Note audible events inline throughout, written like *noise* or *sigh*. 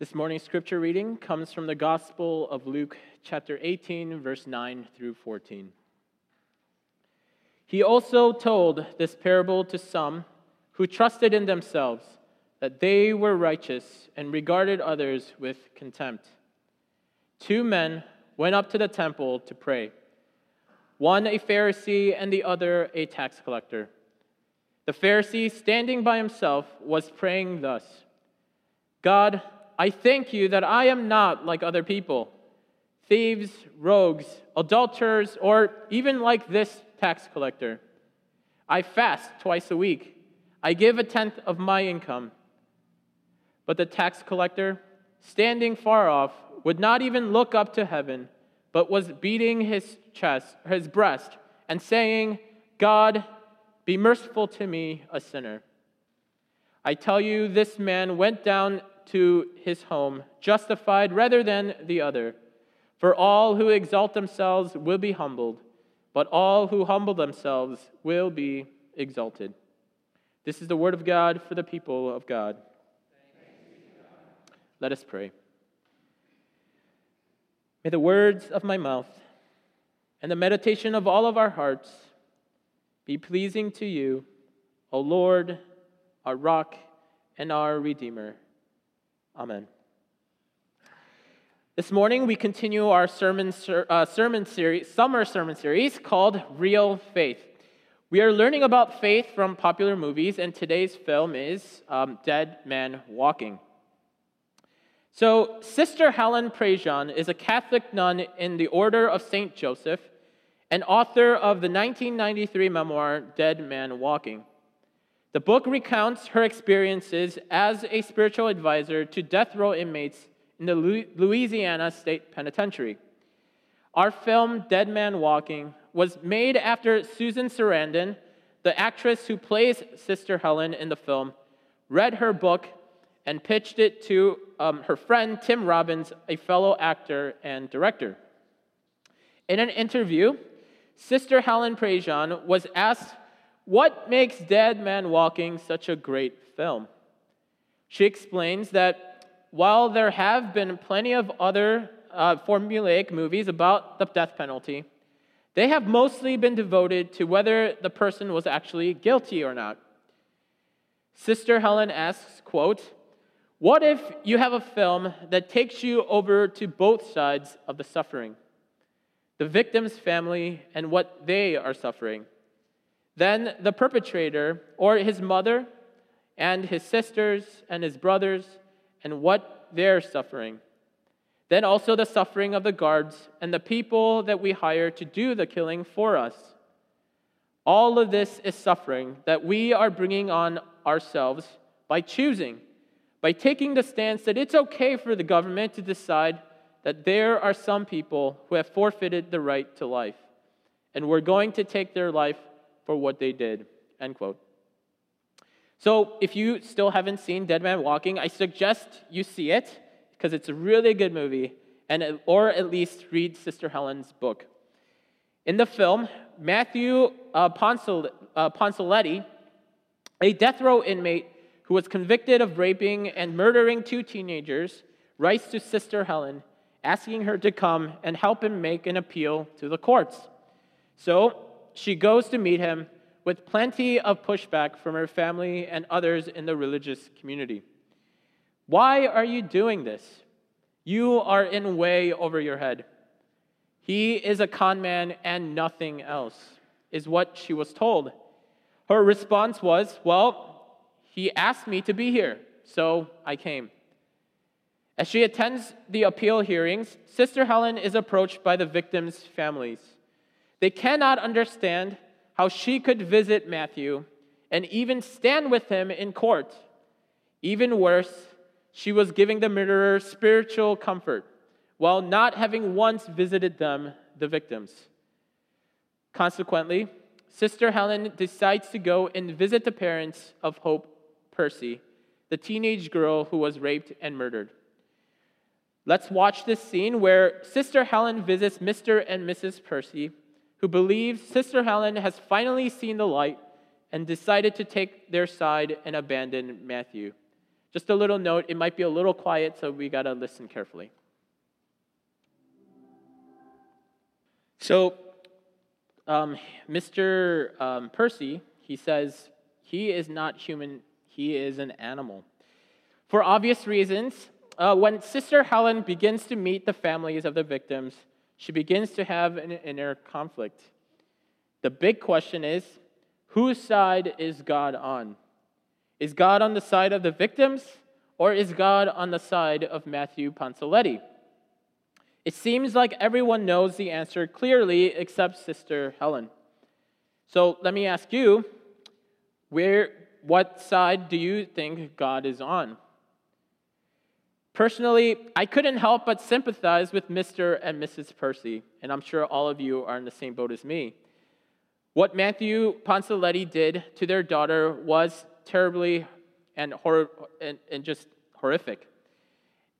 This morning's scripture reading comes from the Gospel of Luke, chapter 18, verse 9 through 14. He also told this parable to some who trusted in themselves that they were righteous and regarded others with contempt. Two men went up to the temple to pray, one a Pharisee and the other a tax collector. The Pharisee, standing by himself, was praying thus God, I thank you that I am not like other people thieves, rogues, adulterers, or even like this tax collector. I fast twice a week. I give a tenth of my income. But the tax collector, standing far off, would not even look up to heaven, but was beating his chest, his breast, and saying, God, be merciful to me, a sinner. I tell you, this man went down to his home justified rather than the other. For all who exalt themselves will be humbled, but all who humble themselves will be exalted. This is the word of God for the people of God. Let us pray. May the words of my mouth and the meditation of all of our hearts be pleasing to you, O Lord, our rock and our Redeemer. Amen. This morning we continue our sermon, uh, sermon series, summer sermon series called Real Faith. We are learning about faith from popular movies, and today's film is um, Dead Man Walking. So, Sister Helen Prejean is a Catholic nun in the Order of St. Joseph and author of the 1993 memoir Dead Man Walking. The book recounts her experiences as a spiritual advisor to death row inmates in the Louisiana State Penitentiary. Our film, Dead Man Walking, was made after Susan Sarandon, the actress who plays Sister Helen in the film, read her book and pitched it to um, her friend Tim Robbins, a fellow actor and director. In an interview, Sister Helen Prejean was asked what makes Dead Man Walking such a great film? She explains that while there have been plenty of other uh, formulaic movies about the death penalty, they have mostly been devoted to whether the person was actually guilty or not. Sister Helen asks, quote, what if you have a film that takes you over to both sides of the suffering? The victim's family and what they are suffering then the perpetrator, or his mother, and his sisters, and his brothers, and what they're suffering. Then also the suffering of the guards and the people that we hire to do the killing for us. All of this is suffering that we are bringing on ourselves by choosing, by taking the stance that it's okay for the government to decide that there are some people who have forfeited the right to life, and we're going to take their life for what they did. End quote. So if you still haven't seen Dead Man Walking, I suggest you see it because it's a really good movie, and or at least read Sister Helen's book. In the film, Matthew uh, uh, Ponsoletti, a death row inmate who was convicted of raping and murdering two teenagers, writes to Sister Helen, asking her to come and help him make an appeal to the courts. So she goes to meet him with plenty of pushback from her family and others in the religious community. Why are you doing this? You are in way over your head. He is a con man and nothing else, is what she was told. Her response was, Well, he asked me to be here, so I came. As she attends the appeal hearings, Sister Helen is approached by the victims' families. They cannot understand how she could visit Matthew and even stand with him in court. Even worse, she was giving the murderer spiritual comfort while not having once visited them, the victims. Consequently, Sister Helen decides to go and visit the parents of Hope Percy, the teenage girl who was raped and murdered. Let's watch this scene where Sister Helen visits Mr. and Mrs. Percy who believes Sister Helen has finally seen the light and decided to take their side and abandon Matthew. Just a little note, it might be a little quiet, so we got to listen carefully. So, um, Mr. Um, Percy, he says, he is not human, he is an animal. For obvious reasons, uh, when Sister Helen begins to meet the families of the victims, she begins to have an inner conflict. The big question is whose side is God on? Is God on the side of the victims, or is God on the side of Matthew Ponsoletti? It seems like everyone knows the answer clearly except Sister Helen. So let me ask you, where, what side do you think God is on? Personally, I couldn't help but sympathize with Mr. and Mrs. Percy, and I'm sure all of you are in the same boat as me. What Matthew Ponsoletti did to their daughter was terribly and, hor- and, and just horrific.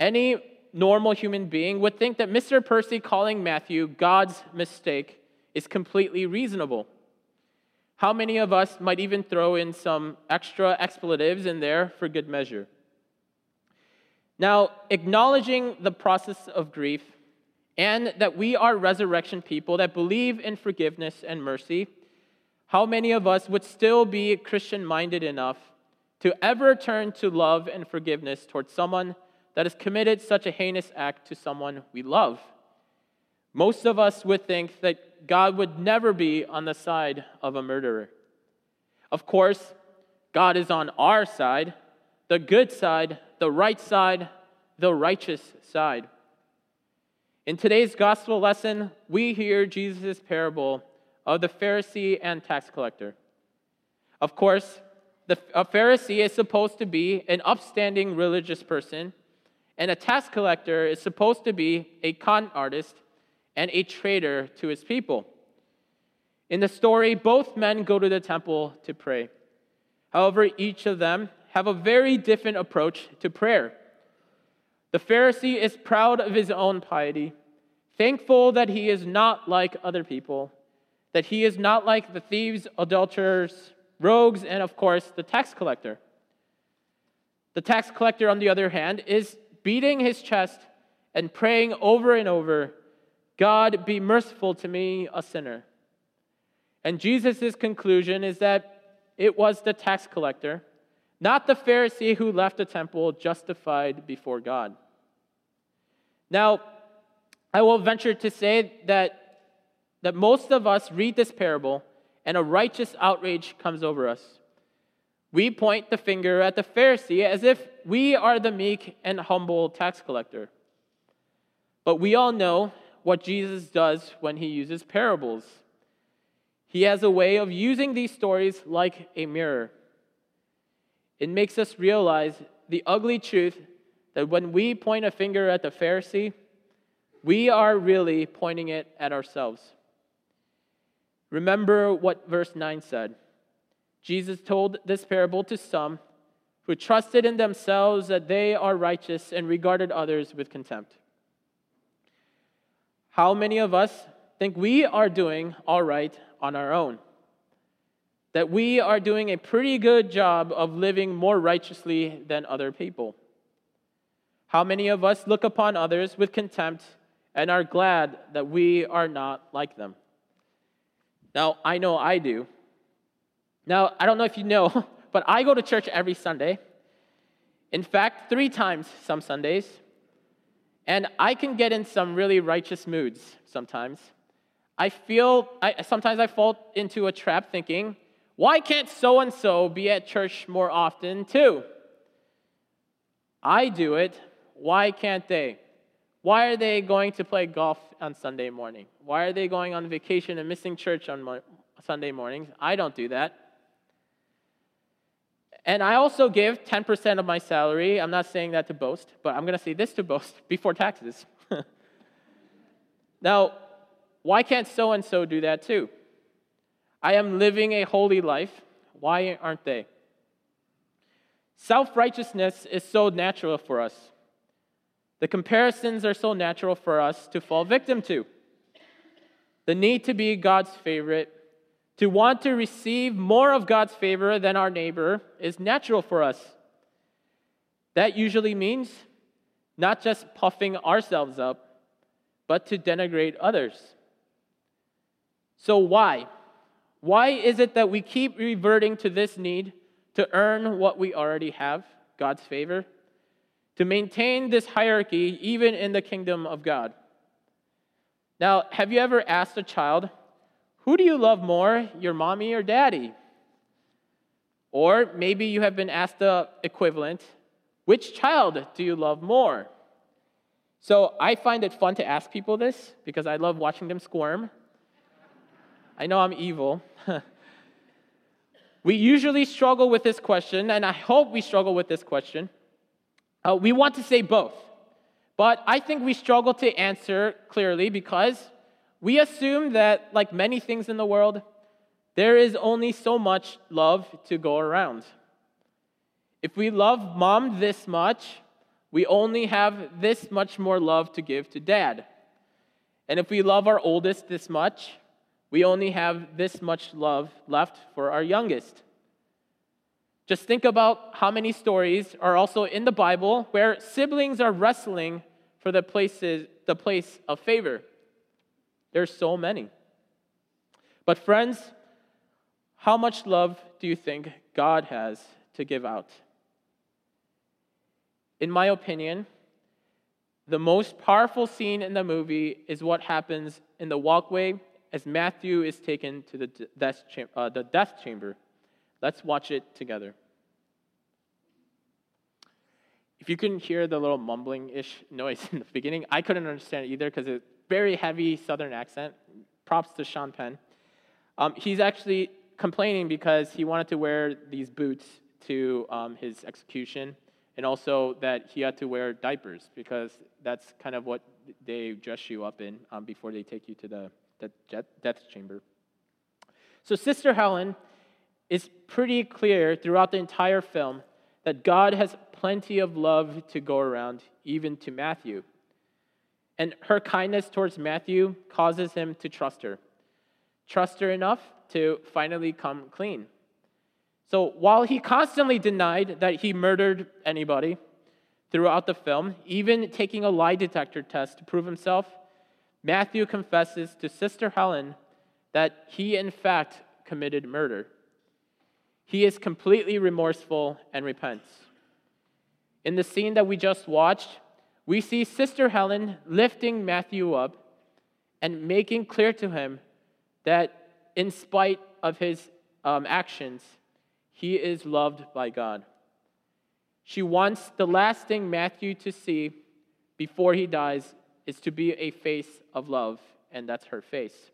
Any normal human being would think that Mr. Percy calling Matthew God's mistake is completely reasonable. How many of us might even throw in some extra expletives in there for good measure? Now, acknowledging the process of grief and that we are resurrection people that believe in forgiveness and mercy, how many of us would still be Christian minded enough to ever turn to love and forgiveness towards someone that has committed such a heinous act to someone we love? Most of us would think that God would never be on the side of a murderer. Of course, God is on our side, the good side, the right side, the righteous side. In today's gospel lesson, we hear Jesus' parable of the Pharisee and tax collector. Of course, the, a Pharisee is supposed to be an upstanding religious person, and a tax collector is supposed to be a con artist and a traitor to his people. In the story, both men go to the temple to pray. However, each of them have a very different approach to prayer. The Pharisee is proud of his own piety, thankful that he is not like other people, that he is not like the thieves, adulterers, rogues, and of course, the tax collector. The tax collector, on the other hand, is beating his chest and praying over and over, God, be merciful to me, a sinner. And Jesus' conclusion is that it was the tax collector not the Pharisee who left the temple justified before God. Now, I will venture to say that, that most of us read this parable and a righteous outrage comes over us. We point the finger at the Pharisee as if we are the meek and humble tax collector. But we all know what Jesus does when he uses parables. He has a way of using these stories like a mirror. It makes us realize the ugly truth that when we point a finger at the Pharisee, we are really pointing it at ourselves. Remember what verse 9 said. Jesus told this parable to some who trusted in themselves that they are righteous and regarded others with contempt. How many of us think we are doing all right on our own? That we are doing a pretty good job of living more righteously than other people. How many of us look upon others with contempt and are glad that we are not like them? Now, I know I do. Now, I don't know if you know, *laughs* but I go to church every Sunday. In fact, three times some Sundays. And I can get in some really righteous moods sometimes. I feel, I, sometimes I fall into a trap thinking, why can't so and so be at church more often too? I do it. Why can't they? Why are they going to play golf on Sunday morning? Why are they going on vacation and missing church on mo- Sunday mornings? I don't do that. And I also give 10% of my salary. I'm not saying that to boast, but I'm going to say this to boast *laughs* before taxes. *laughs* now, why can't so and so do that too? I am living a holy life. Why aren't they? Self righteousness is so natural for us. The comparisons are so natural for us to fall victim to. The need to be God's favorite, to want to receive more of God's favor than our neighbor, is natural for us. That usually means not just puffing ourselves up, but to denigrate others. So, why? Why is it that we keep reverting to this need to earn what we already have, God's favor? To maintain this hierarchy even in the kingdom of God? Now, have you ever asked a child, who do you love more, your mommy or daddy? Or maybe you have been asked the equivalent, which child do you love more? So I find it fun to ask people this because I love watching them squirm. I know I'm evil. *laughs* we usually struggle with this question, and I hope we struggle with this question. Uh, we want to say both, but I think we struggle to answer clearly because we assume that, like many things in the world, there is only so much love to go around. If we love mom this much, we only have this much more love to give to dad. And if we love our oldest this much, we only have this much love left for our youngest. Just think about how many stories are also in the Bible where siblings are wrestling for the, places, the place of favor. There's so many. But, friends, how much love do you think God has to give out? In my opinion, the most powerful scene in the movie is what happens in the walkway as Matthew is taken to the death, uh, the death chamber. Let's watch it together. If you couldn't hear the little mumbling ish noise *laughs* in the beginning, I couldn't understand it either because it's very heavy southern accent. Props to Sean Penn. Um, he's actually complaining because he wanted to wear these boots to um, his execution and also that he had to wear diapers because that's kind of what they dress you up in um, before they take you to the, the death chamber. So, Sister Helen is pretty clear throughout the entire film that God has plenty of love to go around, even to Matthew. And her kindness towards Matthew causes him to trust her. Trust her enough to finally come clean. So while he constantly denied that he murdered anybody throughout the film, even taking a lie detector test to prove himself, Matthew confesses to Sister Helen that he, in fact, committed murder. He is completely remorseful and repents. In the scene that we just watched, we see Sister Helen lifting Matthew up and making clear to him that, in spite of his um, actions, he is loved by God. She wants the last thing Matthew to see before he dies is to be a face of love, and that's her face.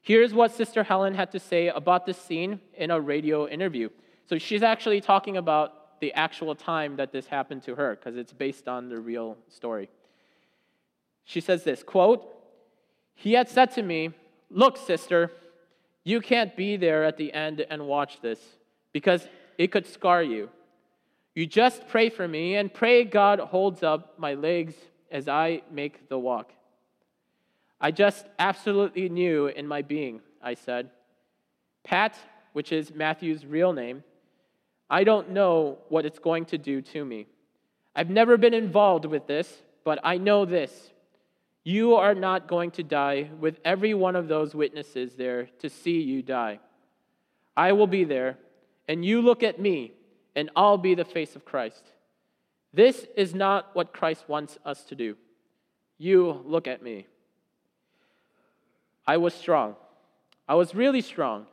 Here's what Sister Helen had to say about this scene in a radio interview. So she's actually talking about the actual time that this happened to her because it's based on the real story. She says this quote, He had said to me, Look, sister, you can't be there at the end and watch this because it could scar you. You just pray for me and pray God holds up my legs as I make the walk. I just absolutely knew in my being, I said. Pat, which is Matthew's real name, I don't know what it's going to do to me. I've never been involved with this, but I know this you are not going to die with every one of those witnesses there to see you die. I will be there, and you look at me, and I'll be the face of Christ. This is not what Christ wants us to do. You look at me. I was strong. I was really strong.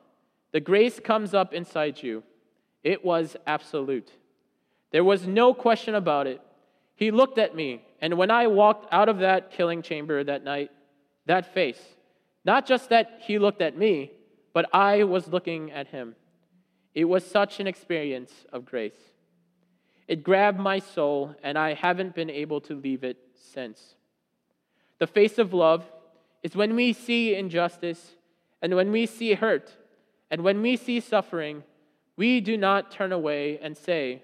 The grace comes up inside you. It was absolute. There was no question about it. He looked at me, and when I walked out of that killing chamber that night, that face, not just that he looked at me, but I was looking at him. It was such an experience of grace. It grabbed my soul, and I haven't been able to leave it since. The face of love is when we see injustice, and when we see hurt, and when we see suffering, we do not turn away and say,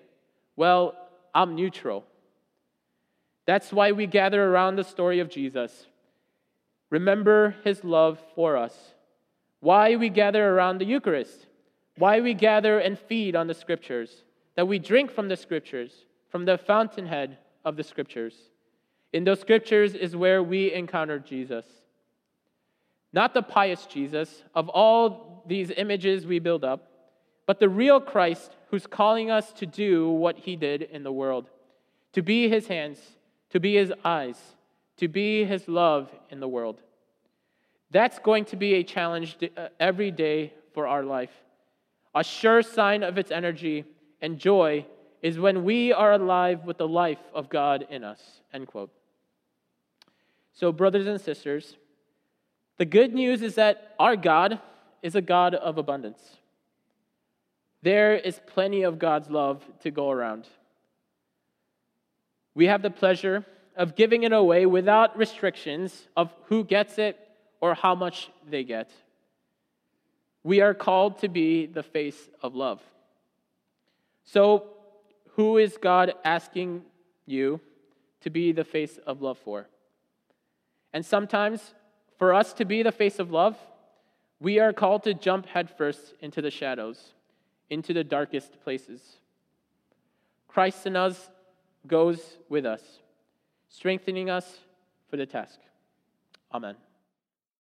Well, I'm neutral. That's why we gather around the story of Jesus. Remember his love for us. Why we gather around the Eucharist. Why we gather and feed on the scriptures. That we drink from the scriptures, from the fountainhead of the scriptures. In those scriptures is where we encounter Jesus. Not the pious Jesus of all these images we build up, but the real Christ who's calling us to do what he did in the world to be his hands, to be his eyes, to be his love in the world. That's going to be a challenge uh, every day for our life. A sure sign of its energy and joy is when we are alive with the life of God in us. End quote. So, brothers and sisters, the good news is that our God is a God of abundance. There is plenty of God's love to go around. We have the pleasure of giving it away without restrictions of who gets it or how much they get. We are called to be the face of love. So, who is God asking you to be the face of love for? And sometimes, for us to be the face of love, we are called to jump headfirst into the shadows, into the darkest places. Christ in us goes with us, strengthening us for the task. Amen.